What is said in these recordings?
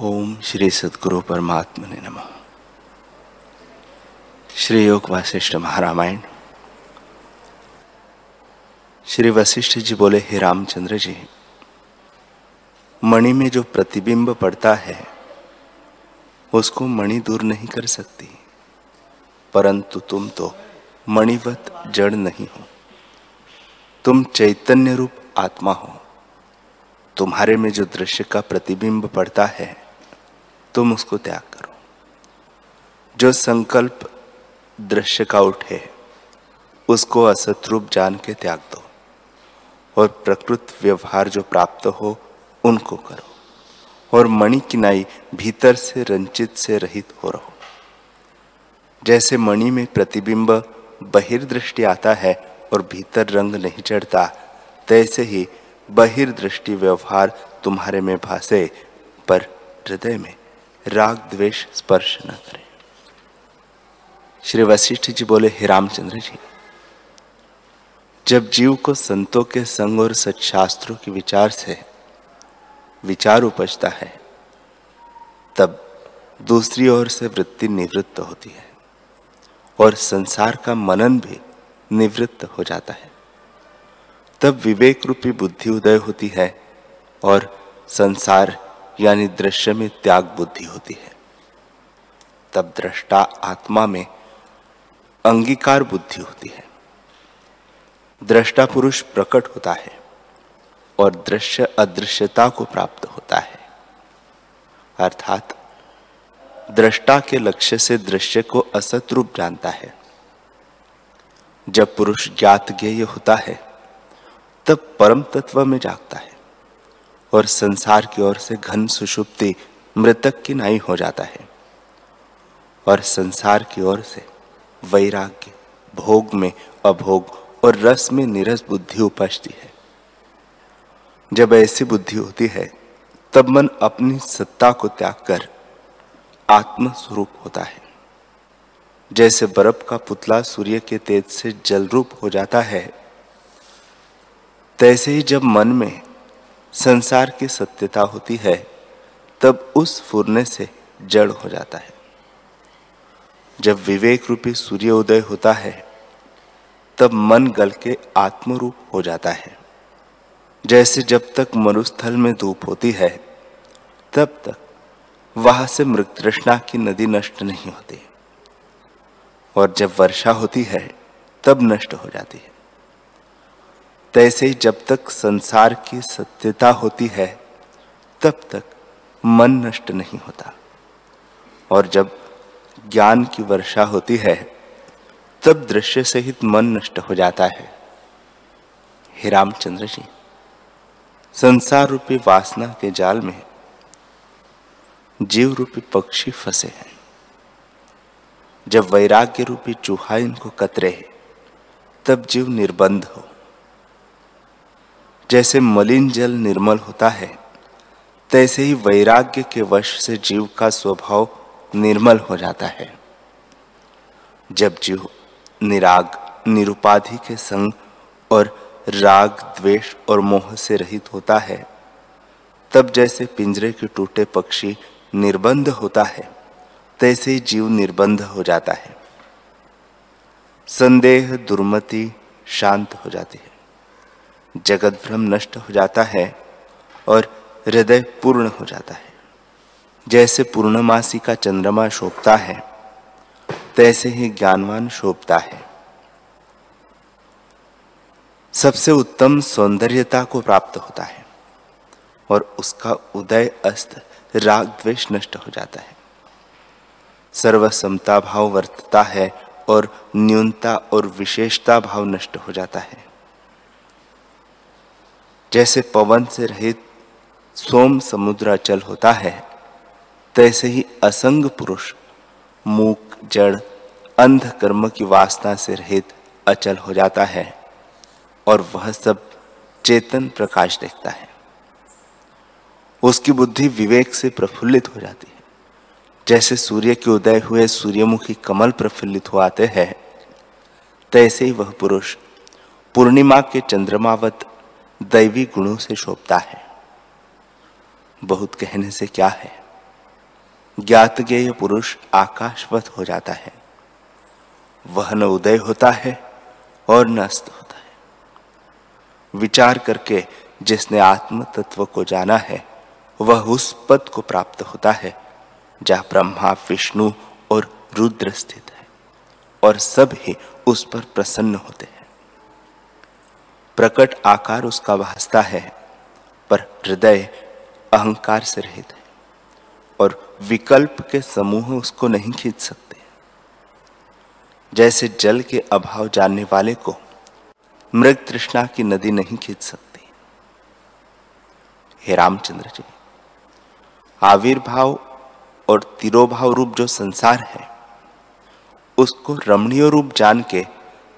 ओम श्री सदगुरु परमात्मा ने नम। श्री योग वासिष्ठ महारामायण। श्री वशिष्ठ जी बोले, हे रामचंद्र जी, मणि में जो प्रतिबिंब पड़ता है, उसको मणि दूर नहीं कर सकती। परंतु तुम तो मणिवत जड़ नहीं हो। तुम चैतन्य रूप आत्मा हो। तुम्हारे में जो दृश्य का प्रतिबिंब पड़ता है तुम उसको त्याग करो। जो संकल्प दृश्य का उठे, उसको असतरूप जान के त्याग दो और प्रकृत व्यवहार जो प्राप्त हो, उनको करो और मणि किनाई भीतर से रंचित से रहित हो रहो। जैसे मणि में प्रतिबिंब बहिर्दृष्टि आता है और भीतर रंग नहीं चढ़ता, तैसे ही बहिर्दृष्टि व्यवहार तुम्हारे में भासे, पर हृदय में। राग द्वेष स्पर्श न करे। श्री वशिष्ठ जी बोले, हे रामचंद्र जी, जब जीव को संतों के संग और सच्छास्त्रों के विचार से विचार उपजता है, तब दूसरी ओर से वृत्ति निवृत्त होती है और संसार का मनन भी निवृत्त हो जाता है। तब विवेक रूपी बुद्धि उदय होती है और संसार यानी दृश्य में त्याग बुद्धि होती है। तब दृष्टा आत्मा में अंगीकार बुद्धि होती है। दृष्टा पुरुष प्रकट होता है और दृश्य अदृश्यता को प्राप्त होता है। अर्थात दृष्टा के लक्ष्य से दृश्य को असत रूप जानता है। जब पुरुष ज्ञात ज्ञेय होता है, तब परम तत्व में जागता है। और संसार की ओर से घन सुषुप्ति मृतक की नाई हो जाता है। और संसार की ओर से वैराग्य, भोग में अभोग और रस में निरस बुद्धि उपजती है। जब ऐसी बुद्धि होती है, तब मन अपनी सत्ता को त्याग कर आत्म स्वरूप होता है। जैसे बर्फ़ का पुतला सूर्य के तेज से जल रूप हो जाता है, तैसे ही जब मन में संसार की सत्यता होती है, तब उस फूरने से जड़ हो जाता है। जब विवेक रूपी सूर्य उदय होता है, तब मन गल के आत्मरूप हो जाता है। जैसे जब तक मरुस्थल में धूप होती है, तब तक वहाँ से मृत तृष्णा की नदी नष्ट नहीं होती। और जब वर्षा होती है, तब नष्ट हो जाती है। तैसे जब तक संसार की सत्यता होती है, तब तक मन नष्ट नहीं होता। और जब ज्ञान की वर्षा होती है, तब दृश्य सहित मन नष्ट हो जाता है। हे रामचंद्र जी, संसार रूपी वासना के जाल में जीव रूपी पक्षी फंसे हैं। जब वैराग्य रूपी चूहा इनको कतरे, तब जीव निर्बंध हो। जैसे मलिन जल निर्मल होता है, तैसे ही वैराग्य के वश से जीव का स्वभाव निर्मल हो जाता है। जब जीव निराग, निरुपाधि के संग और राग, द्वेष और मोह से रहित होता है, तब जैसे पिंजरे के टूटे पक्षी निर्बंध होता है, तैसे ही जीव निर्बंध हो जाता है। संदेह, दुर्मति शांत हो जाती है। जगत भ्रम नष्ट हो जाता है और हृदय पूर्ण हो जाता है। जैसे पूर्णमासी का चंद्रमा शोभता है, तैसे ही ज्ञानवान शोभता है। सबसे उत्तम सौंदर्यता को प्राप्त होता है और उसका उदय अस्त राग द्वेष नष्ट हो जाता है। सर्वसमता भाव वर्तता है और न्यूनता और विशेषता भाव नष्ट हो जाता है। जैसे पवन से रहित सोम समुद्र अचल होता है, तैसे ही असंग पुरुष, मूक, जड़, अंध कर्म की वासना से रहित अचल हो जाता है और वह सब चेतन प्रकाश देखता है। उसकी बुद्धि विवेक से प्रफुल्लित हो जाती है। जैसे सूर्य के उदय हुए सूर्यमुखी कमल प्रफुल्लित हो आते हैं, तैसे ही वह पुरुष पूर्णिमा के चंद्रमावत दैवी गुणों से शोभता है। बहुत कहने से क्या है? ज्ञात ज्ञेय पुरुष आकाशवत हो जाता है। वह न उदय होता है और न अस्त होता है। विचार करके जिसने आत्म तत्व को जाना है, वह उस पद को प्राप्त होता है, जहाँ ब्रह्मा, विष्णु और रुद्र स्थित है और सब ही उस पर प्रसन्न होते हैं। प्रकट आकार उसका भासता है, पर हृदय अहंकार से रहित है, और विकल्प के समूह उसको नहीं खींच सकते। जैसे जल के अभाव जानने वाले को मृग तृष्णा की नदी नहीं खींच सकती। हे रामचंद्र जी, आविर्भाव और तिरोभाव रूप जो संसार है, उसको रमणीय रूप जान के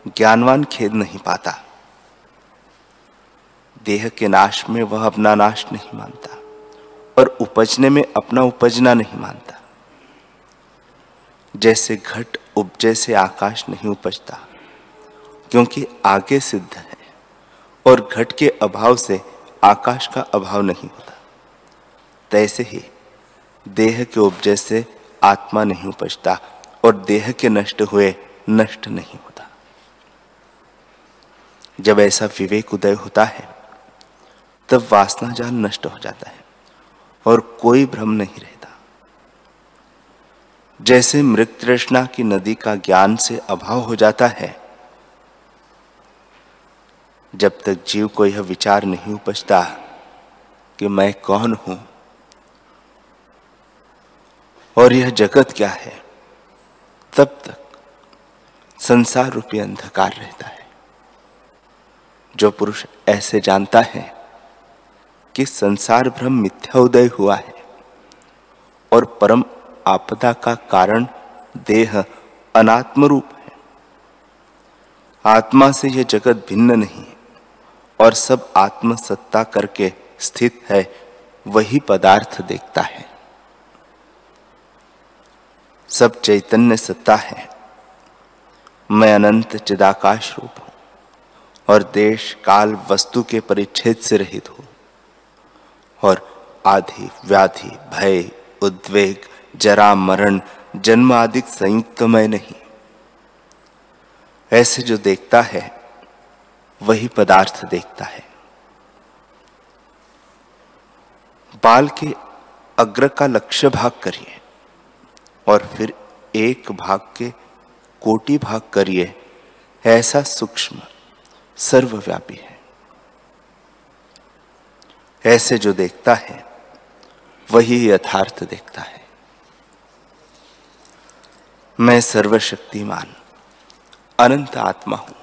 ज्ञानवान खेद नहीं पाता। देह के नाश में वह अपना नाश नहीं मानता और उपजने में अपना उपजना नहीं मानता। जैसे घट उपजे से आकाश नहीं उपजता, क्योंकि आगे सिद्ध है और घट के अभाव से आकाश का अभाव नहीं होता। तैसे ही देह के उपजय से आत्मा नहीं उपजता और देह के नष्ट हुए नष्ट नहीं होता। जब ऐसा विवेक उदय होता है तब वासना जाल नष्ट हो जाता है और कोई भ्रम नहीं रहता। जैसे मृत तृष्णा की नदी का ज्ञान से अभाव हो जाता है, जब तक जीव को यह विचार नहीं उपजता कि मैं कौन हूँ और यह जगत क्या है, तब तक संसार रूपी अंधकार रहता है। जो पुरुष ऐसे जानता है कि संसार भ्रम मिथ्या उदय हुआ है और परम आपदा का कारण देह अनात्म रूप है। आत्मा से यह जगत भिन्न नहीं और सब आत्म सत्ता करके स्थित है, वही पदार्थ देखता है। सब चैतन्य सत्ता है। मैं अनंत चिदाकाश रूप हूँ और देश काल वस्तु के परिच्छेद से रहित हूँ। और आधि, व्याधि, भय, उद्वेग, जरा, मरण जन्म आदि संयुक्त मैं नहीं। ऐसे जो देखता है, वही पदार्थ देखता है। बाल के अग्र का लक्ष्य भाग करिए और फिर एक भाग के कोटि भाग करिए। ऐसा सूक्ष्म, सर्वव्यापी है। ऐसे जो देखता है, वही यथार्थ देखता है। मैं सर्वशक्तिमान, अनंत आत्मा हूँ।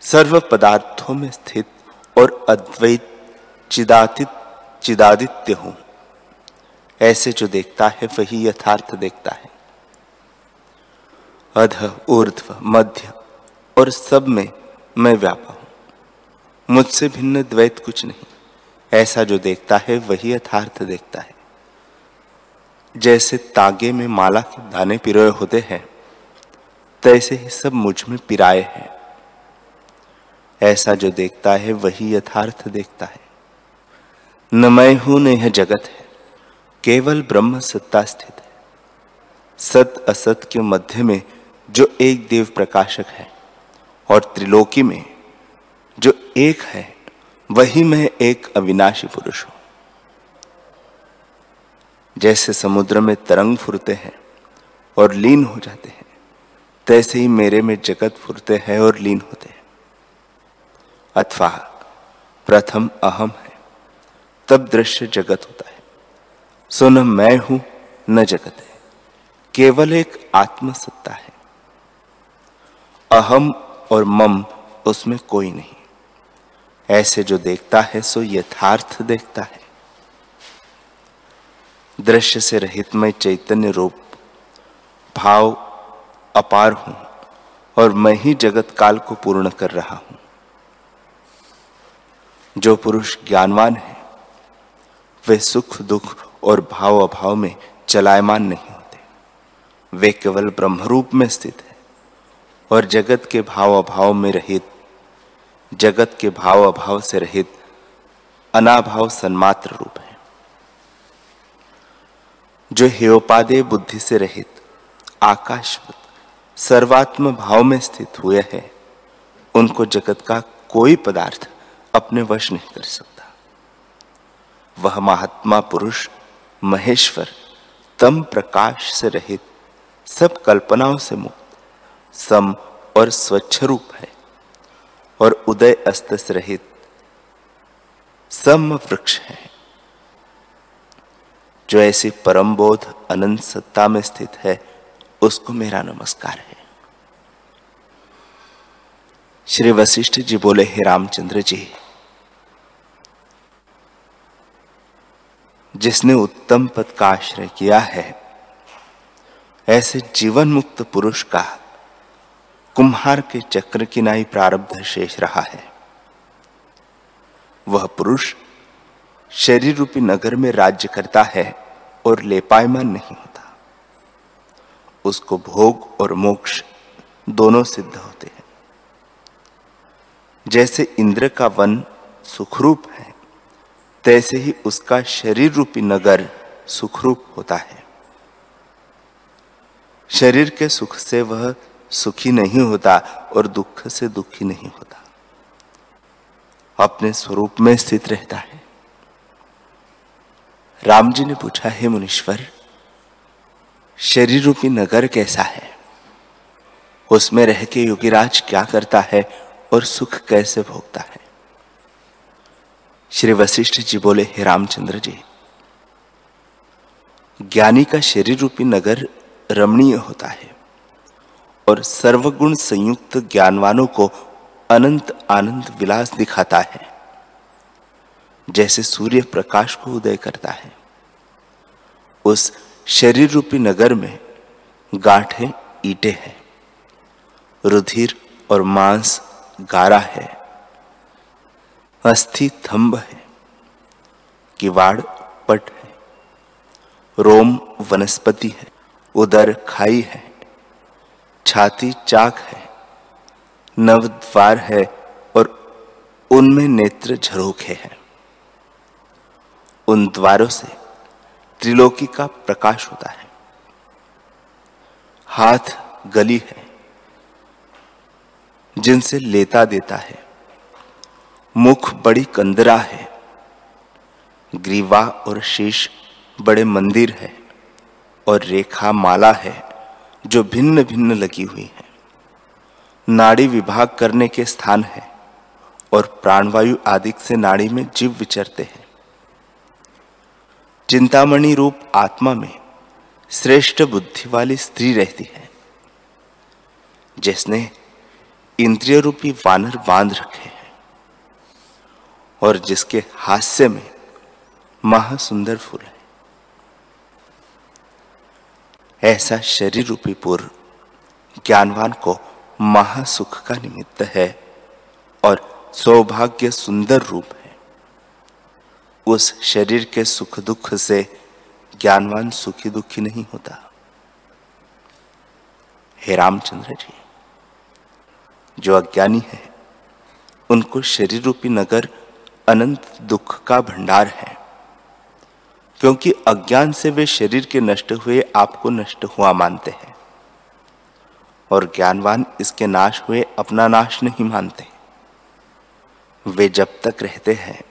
सर्व पदार्थों में स्थित और अद्वैत, चिदातित, चिदादित्य हूँ। ऐसे जो देखता है, वही यथार्थ देखता है। अध, ऊर्ध्व, मध्य और सब में मैं व्यापा हूँ। मुझसे भिन्न द्वैत कुछ नहीं। ऐसा जो देखता है, वही यथार्थ देखता है। जैसे तागे में माला के दाने पिरोए होते हैं, तैसे ही सब मुझमें पिराए हैं। ऐसा जो देखता है, वही यथार्थ देखता है। न मैं हूँ, न यह जगत है, केवल ब्रह्म सत्ता स्थित है। सत असत के मध्य में जो एक देव प्रकाशक है, और त्रिलोकी में जो एक है वही मैं एक अविनाशी पुरुष हूँ। जैसे समुद्र में तरंग फुरते हैं और लीन हो जाते हैं, तैसे ही मेरे में जगत फुरते हैं और लीन होते हैं। अथवा प्रथम अहम है, तब दृश्य जगत होता है। सो न मैं हूँ, न जगत है, केवल एक आत्म सत्ता है। अहम और मम उसमें कोई नहीं। ऐसे जो देखता है, सो यथार्थ देखता है। दृश्य से रहित में चैतन्य रूप, भाव अपार हूँ और मैं ही जगत काल को पूर्ण कर रहा हूँ। जो पुरुष ज्ञानवान है, वे सुख, दुख और भाव अभाव में चलायमान नहीं होते। वे केवल ब्रह्मरूप में स्थित है और जगत के भाव अभाव में रहित जगत के भाव अभाव से रहित अनाभाव सन्मात्र रूप है। जो हेयोपादे बुद्धि से रहित आकाशवत, सर्वात्म भाव में स्थित हुए हैं, उनको जगत का कोई पदार्थ अपने वश नहीं कर सकता। वह महात्मा पुरुष, महेश्वर, तम प्रकाश से रहित सब कल्पनाओं से मुक्त, सम और स्वच्छ रूप है। और उदय अस्त रहित सम वृक्ष है। जो ऐसी परम बोध अनंत सत्ता में स्थित है, उसको मेरा नमस्कार है। श्री वशिष्ठ जी बोले, हे रामचंद्र जी, जिसने उत्तम पद का आश्रय किया है, ऐसे जीवन मुक्त पुरुष का कुम्हार के चक्र की नाई प्रारब्ध शेष रहा है। वह पुरुष शरीर रूपी नगर में राज्य करता है और लेपायमान नहीं होता। उसको भोग और मोक्ष दोनों सिद्ध होते हैं। जैसे इंद्र का वन सुखरूप है, तैसे ही उसका शरीर रूपी नगर सुखरूप होता है। शरीर के सुख से वह सुखी नहीं होता और दुख से दुखी नहीं होता। अपने स्वरूप में स्थित रहता है। राम जी ने पूछा, है मुनीश्वर, शरीर रूपी नगर कैसा है? उसमें रह के योगीराज क्या करता है और सुख कैसे भोगता है? श्री वशिष्ठ जी बोले, हे रामचंद्र जी, ज्ञानी का शरीर रूपी नगर रमणीय होता है। और सर्वगुण संयुक्त ज्ञानवानों को अनंत आनंद विलास दिखाता है, जैसे सूर्य प्रकाश को उदय करता है। उस शरीर रूपी नगर में गांठे ईटे हैं, रुधिर और मांस गारा है, अस्थि थंब है, किवाड़ पट है, रोम वनस्पति है, उदर खाई है। छाती चाक है, नव द्वार है और उनमें नेत्र झरोखे हैं। उन द्वारों से त्रिलोकी का प्रकाश होता है। हाथ गली है, जिनसे लेता देता है। मुख बड़ी कंदरा है, ग्रीवा और शीश बड़े मंदिर है और रेखा माला है। जो भिन्न भिन्न लगी हुई है। नाड़ी विभाग करने के स्थान है और प्राणवायु आदि से नाड़ी में जीव विचरते हैं। चिंतामणि रूप आत्मा में श्रेष्ठ बुद्धि वाली स्त्री रहती है, जिसने इंद्रिय रूपी वानर बाँध रखे हैं और जिसके हास्य में महासुंदर फूल है। ऐसा शरीर रूपी पुर ज्ञानवान को महासुख का निमित्त है और सौभाग्य सुंदर रूप है। उस शरीर के सुख दुख से ज्ञानवान सुखी दुखी नहीं होता। हे रामचंद्र जी, जो अज्ञानी है, उनको शरीर रूपी नगर अनंत दुख का भंडार है। क्योंकि अज्ञान से वे शरीर के नष्ट हुए आपको नष्ट हुआ मानते हैं। और ज्ञानवान इसके नाश हुए अपना नाश नहीं मानते। वे जब तक रहते हैं,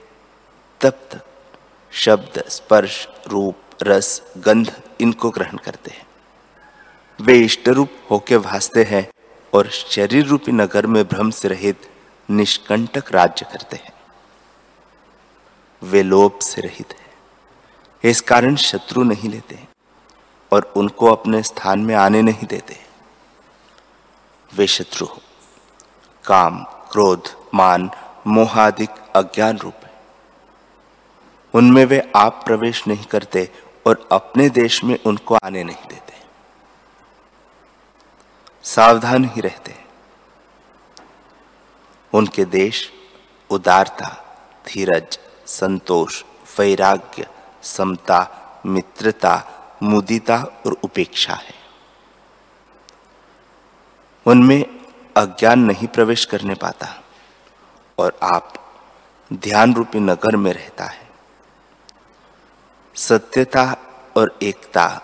तब तक शब्द, स्पर्श, रूप, रस, गंध इनको ग्रहण करते हैं। वे इष्ट रूप होके भासते हैं और शरीर रूपी नगर में भ्रम से रहित निष्कंटक राज्य करते हैं। वे लोभ से रहित है। इस कारण शत्रु नहीं लेते और उनको अपने स्थान में आने नहीं देते। वे शत्रु काम, क्रोध, मान मोहादिक अज्ञान रूप है। उनमें वे आप प्रवेश नहीं करते और अपने देश में उनको आने नहीं देते। सावधान ही रहते उनके देश उदारता, धीरज, संतोष, वैराग्य समता, मित्रता, मुदिता और उपेक्षा है। उनमें अज्ञान नहीं प्रवेश करने पाता और आप ध्यान रूपी नगर में रहता है। सत्यता और एकता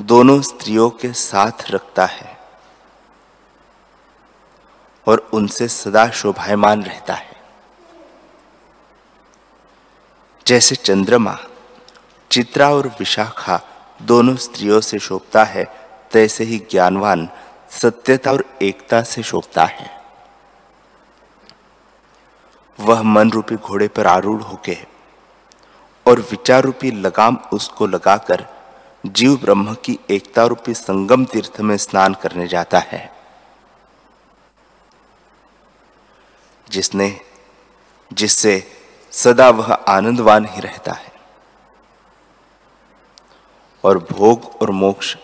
दोनों स्त्रियों के साथ रखता है और उनसे सदा शोभायमान रहता है। जैसे चंद्रमा चित्रा और विशाखा दोनों स्त्रियों से शोभता है, तैसे ही ज्ञानवान सत्यता और एकता से शोभता है। वह मन रूपी घोड़े पर आरूढ़ होके और विचार रूपी लगाम उसको लगाकर जीव ब्रह्म की एकता रूपी संगम तीर्थ में स्नान करने जाता है। जिसने, जिससे सदा वह आनंदवान ही रहता है। और भोग और मोक्ष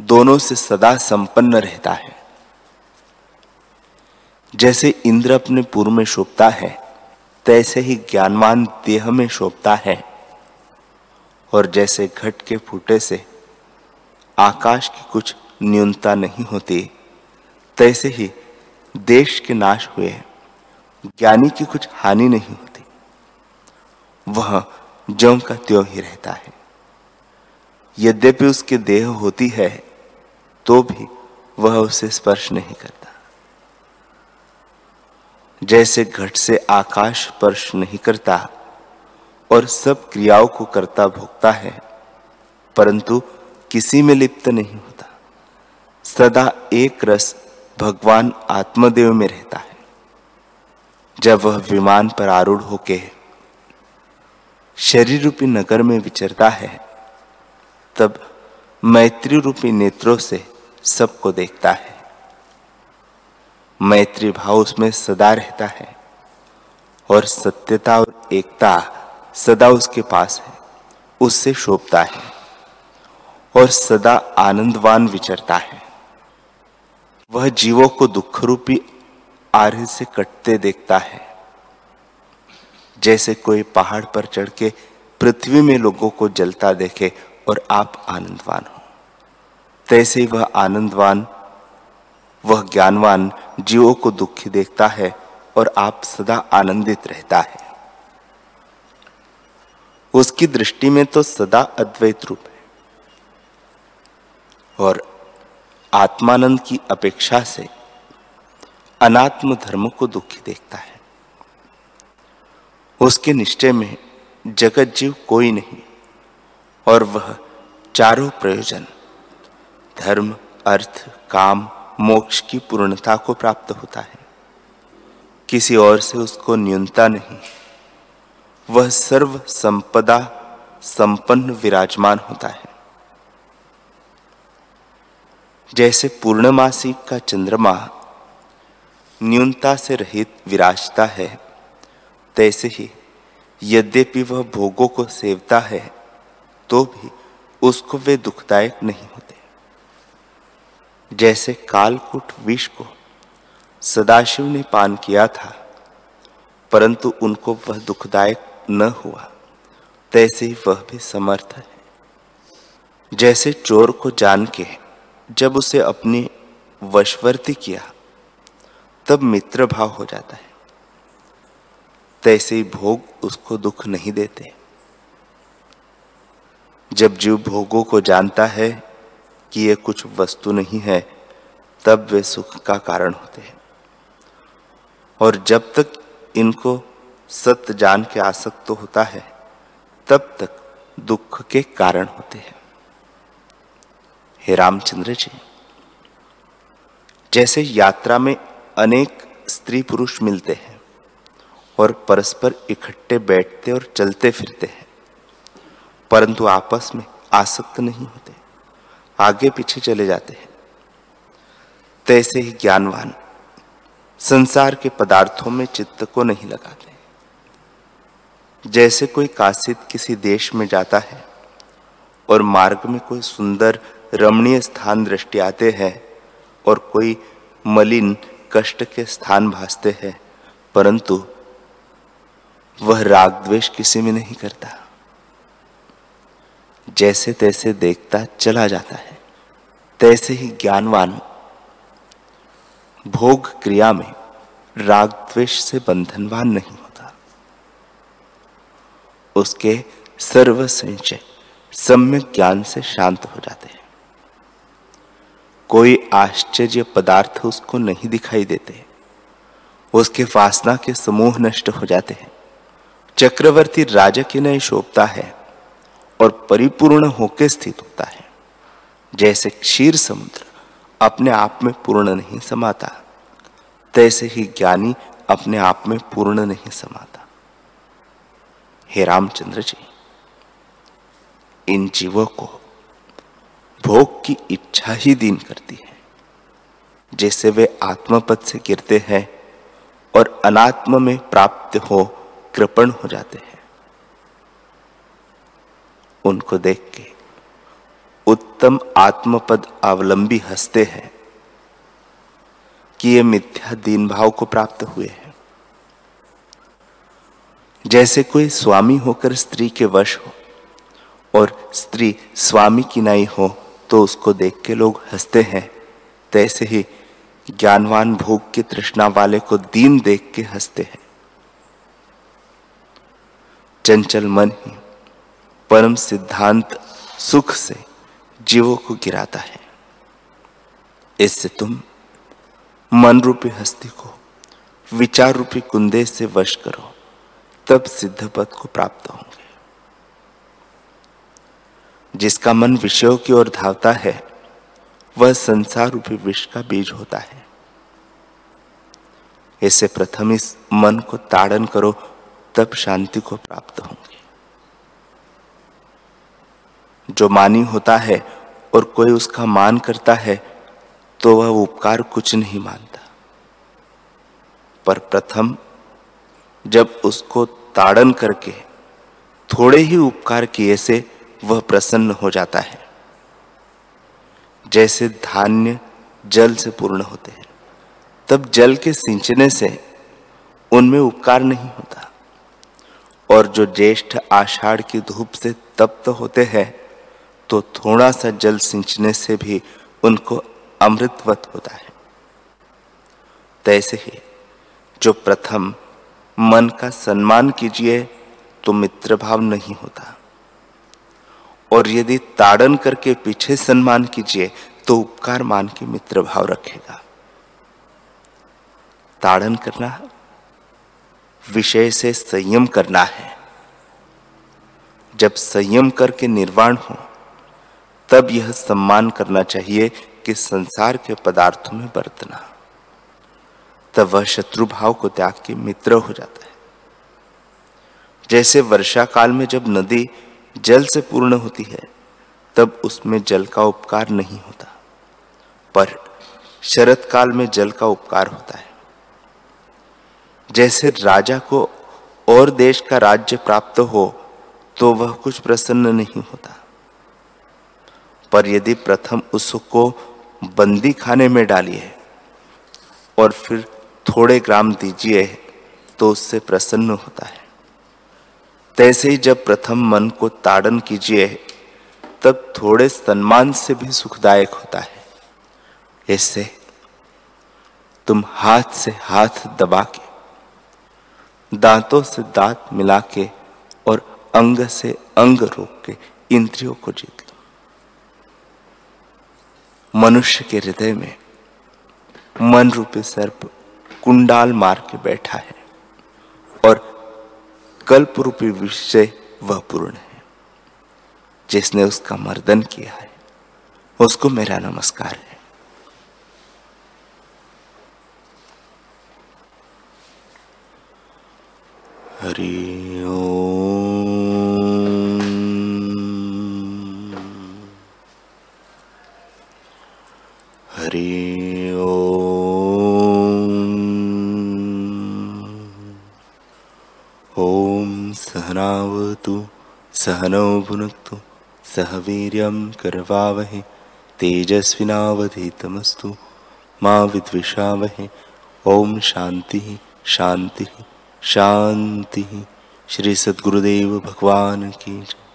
दोनों से सदा संपन्न रहता है। जैसे इंद्र अपने पूर्व में शोभता है, तैसे ही ज्ञानवान देह में शोभता है। और जैसे घट के फूटे से आकाश की कुछ न्यूनता नहीं होती, तैसे ही देश के नाश हुए, ज्ञानी की कुछ हानि नहीं होती। वह ज्यों का त्यों ही रहता है। यद्यपि उसके देह होती है तो भी वह उसे स्पर्श नहीं करता। जैसे घट से आकाश स्पर्श नहीं करता और सब क्रियाओं को करता भोगता है, परंतु किसी में लिप्त नहीं होता। सदा एक रस भगवान आत्मदेव में रहता है। जब वह विमान पर आरूढ़ होके शरीर रूपी नगर में विचरता है तब मैत्री रूपी नेत्रों से सबको देखता है। मैत्री भाव उसमें सदा रहता है और सत्यता और एकता सदा उसके पास है, उससे शोभता है और सदा आनंदवान विचरता है। वह जीवों को दुख रूपी आर्य से कटते देखता है। जैसे कोई पहाड़ पर चढ़ के पृथ्वी में लोगों को जलता देखे और आप आनंदवान हो। तैसे वह आनंदवान, वह ज्ञानवान जीवों को दुखी देखता है और आप सदा आनंदित रहता है। उसकी दृष्टि में तो सदा अद्वैत रूप है और आत्मानंद की अपेक्षा से अनात्म धर्म को दुखी देखता है। उसके निश्चय में जगत जीव कोई नहीं। और वह चारों प्रयोजन, धर्म, अर्थ, काम, मोक्ष की पूर्णता को प्राप्त होता है। किसी और से उसको न्यूनता नहीं। वह सर्व संपदा, संपन्न विराजमान होता है। जैसे पूर्णमासी का चंद्रमा न्यूनता से रहित विराजता है, तैसे ही यद्यपि वह भोगों को सेवता है तो भी उसको वे दुखदायक नहीं होते। जैसे कालकुट विष को सदाशिव ने पान किया था, परंतु उनको वह दुखदायक न हुआ, तैसे ही वह भी समर्थ है। जैसे चोर को जान के जब उसे अपनी वशवर्ती किया, तब मित्र भाव हो जाता है। तैसे ही भोग उसको दुख नहीं देते। जब जीव भोगों को जानता है कि ये कुछ वस्तु नहीं है, तब वे सुख का कारण होते हैं। और जब तक इनको सत्य जान के आसक्त तो होता है, तब तक दुख के कारण होते हैं। हे रामचंद्र जी, जैसे यात्रा में अनेक स्त्री पुरुष मिलते हैं और परस्पर इकट्ठे बैठते और चलते फिरते हैं परंतु आपस में आसक्त नहीं होते। आगे पीछे चले जाते हैं। तैसे ही ज्ञानवान संसार के पदार्थों में चित्त को नहीं लगाते। जैसे कोई काशिद किसी देश में जाता है और मार्ग में कोई सुंदर रमणीय स्थान दृष्टि आते हैं और कोई मलिन कष्ट के स्थान भासते हैं, परंतु वह राग द्वेष किसी में नहीं करता। जैसे तैसे देखता चला जाता है। तैसे ही ज्ञानवान भोग क्रिया में राग द्वेष से बंधनवान नहीं होता। उसके सर्व संचय सम्यक ज्ञान से शांत हो जाते हैं। कोई आश्चर्य पदार्थ उसको नहीं दिखाई देते। उसके वासना के समूह नष्ट हो जाते हैं। चक्रवर्ती राजा की नहीं शोभता है। और परिपूर्ण होकर स्थित होता है। जैसे क्षीर समुद्र अपने आप में पूर्ण नहीं समाता, तैसे ही ज्ञानी अपने आप में पूर्ण नहीं समाता। हे रामचंद्र जी, इन जीवों को भोग की इच्छा ही दीन करती है, जैसे वे आत्मपद से गिरते हैं और अनात्म में प्राप्त हो, कृपण हो जाते हैं। उनको देख के। उत्तम आत्मपद अवलंबी हँसते हैं कि ये मिथ्या दीन भाव को प्राप्त हुए हैं। जैसे कोई स्वामी होकर स्त्री के वश हो और स्त्री स्वामी की नाई हो तो उसको देख के लोग हँसते हैं। तैसे ही ज्ञानवान भोग की तृष्णा वाले को दीन देख के हँसते हैं। चंचल मन ही परम सिद्धांत सुख से जीवों को गिराता है। इससे तुम मन रूपी हस्ती को विचार रूपी कुंदे से वश करो, तब सिद्ध पद को प्राप्त होंगे। जिसका मन विषयों की ओर धावता है, वह संसार रूपी विष का बीज होता है। इसे प्रथम इस मन को ताड़न करो, तब शांति को प्राप्त होंगे। जो मानी होता है और कोई उसका मान करता है तो वह उपकार कुछ नहीं मानता। पर प्रथम, जब उसको ताड़न करके थोड़े ही उपकार किए से वह प्रसन्न हो जाता है। जैसे धान्य जल से पूर्ण होते हैं, तब जल के सिंचने से उनमें उपकार नहीं होता। और जो ज्येष्ठ आषाढ़ की धूप से तप्त होते हैं तो थोड़ा सा जल सिंचने से भी उनको अमृतवत होता है। तैसे ही जो प्रथम मन का सम्मान कीजिए तो मित्र भाव नहीं होता। और यदि ताड़न करके पीछे सम्मान कीजिए तो उपकार मान के मित्र भाव रखेगा। ताड़न करना विषय से संयम करना है। जब संयम करके निर्वाण हो तब यह सम्मान करना चाहिए कि संसार के पदार्थों में बरतना। तब वह शत्रु भाव को त्याग के मित्र हो जाता है। जैसे वर्षा काल में जब नदी जल से पूर्ण होती है, तब उसमें जल का उपकार नहीं होता। पर शरत काल में जल का उपकार होता है। जैसे राजा को और देश का राज्य प्राप्त हो तो वह कुछ प्रसन्न नहीं होता। पर यदि प्रथम उसको बंदी खाने में डालिए और फिर थोड़े ग्राम दीजिए तो उससे प्रसन्न होता है। तैसे ही जब प्रथम मन को ताड़न कीजिए, तब थोड़े सम्मान से भी सुखदायक होता है। ऐसे तुम हाथ से हाथ दबा के दांतों से दांत मिला के और अंग से अंग रोक के इंद्रियों को जीत। मनुष्य के हृदय में मन रूपी सर्प कुंडाल मार के बैठा है और कल्प रूपी विषय वह पूर्ण है। जिसने उसका मर्दन किया है, उसको मेरा नमस्कार है। हरि सहनावतु सहनौ भुनक्तु, सह वीर्यं करवावहे, तेजस्विनावधीतमस्तु, मा विद्विषावहे, ॐ शान्तिः शान्तिः शान्तिः। श्री सद्गुरुदेव भगवान की जय।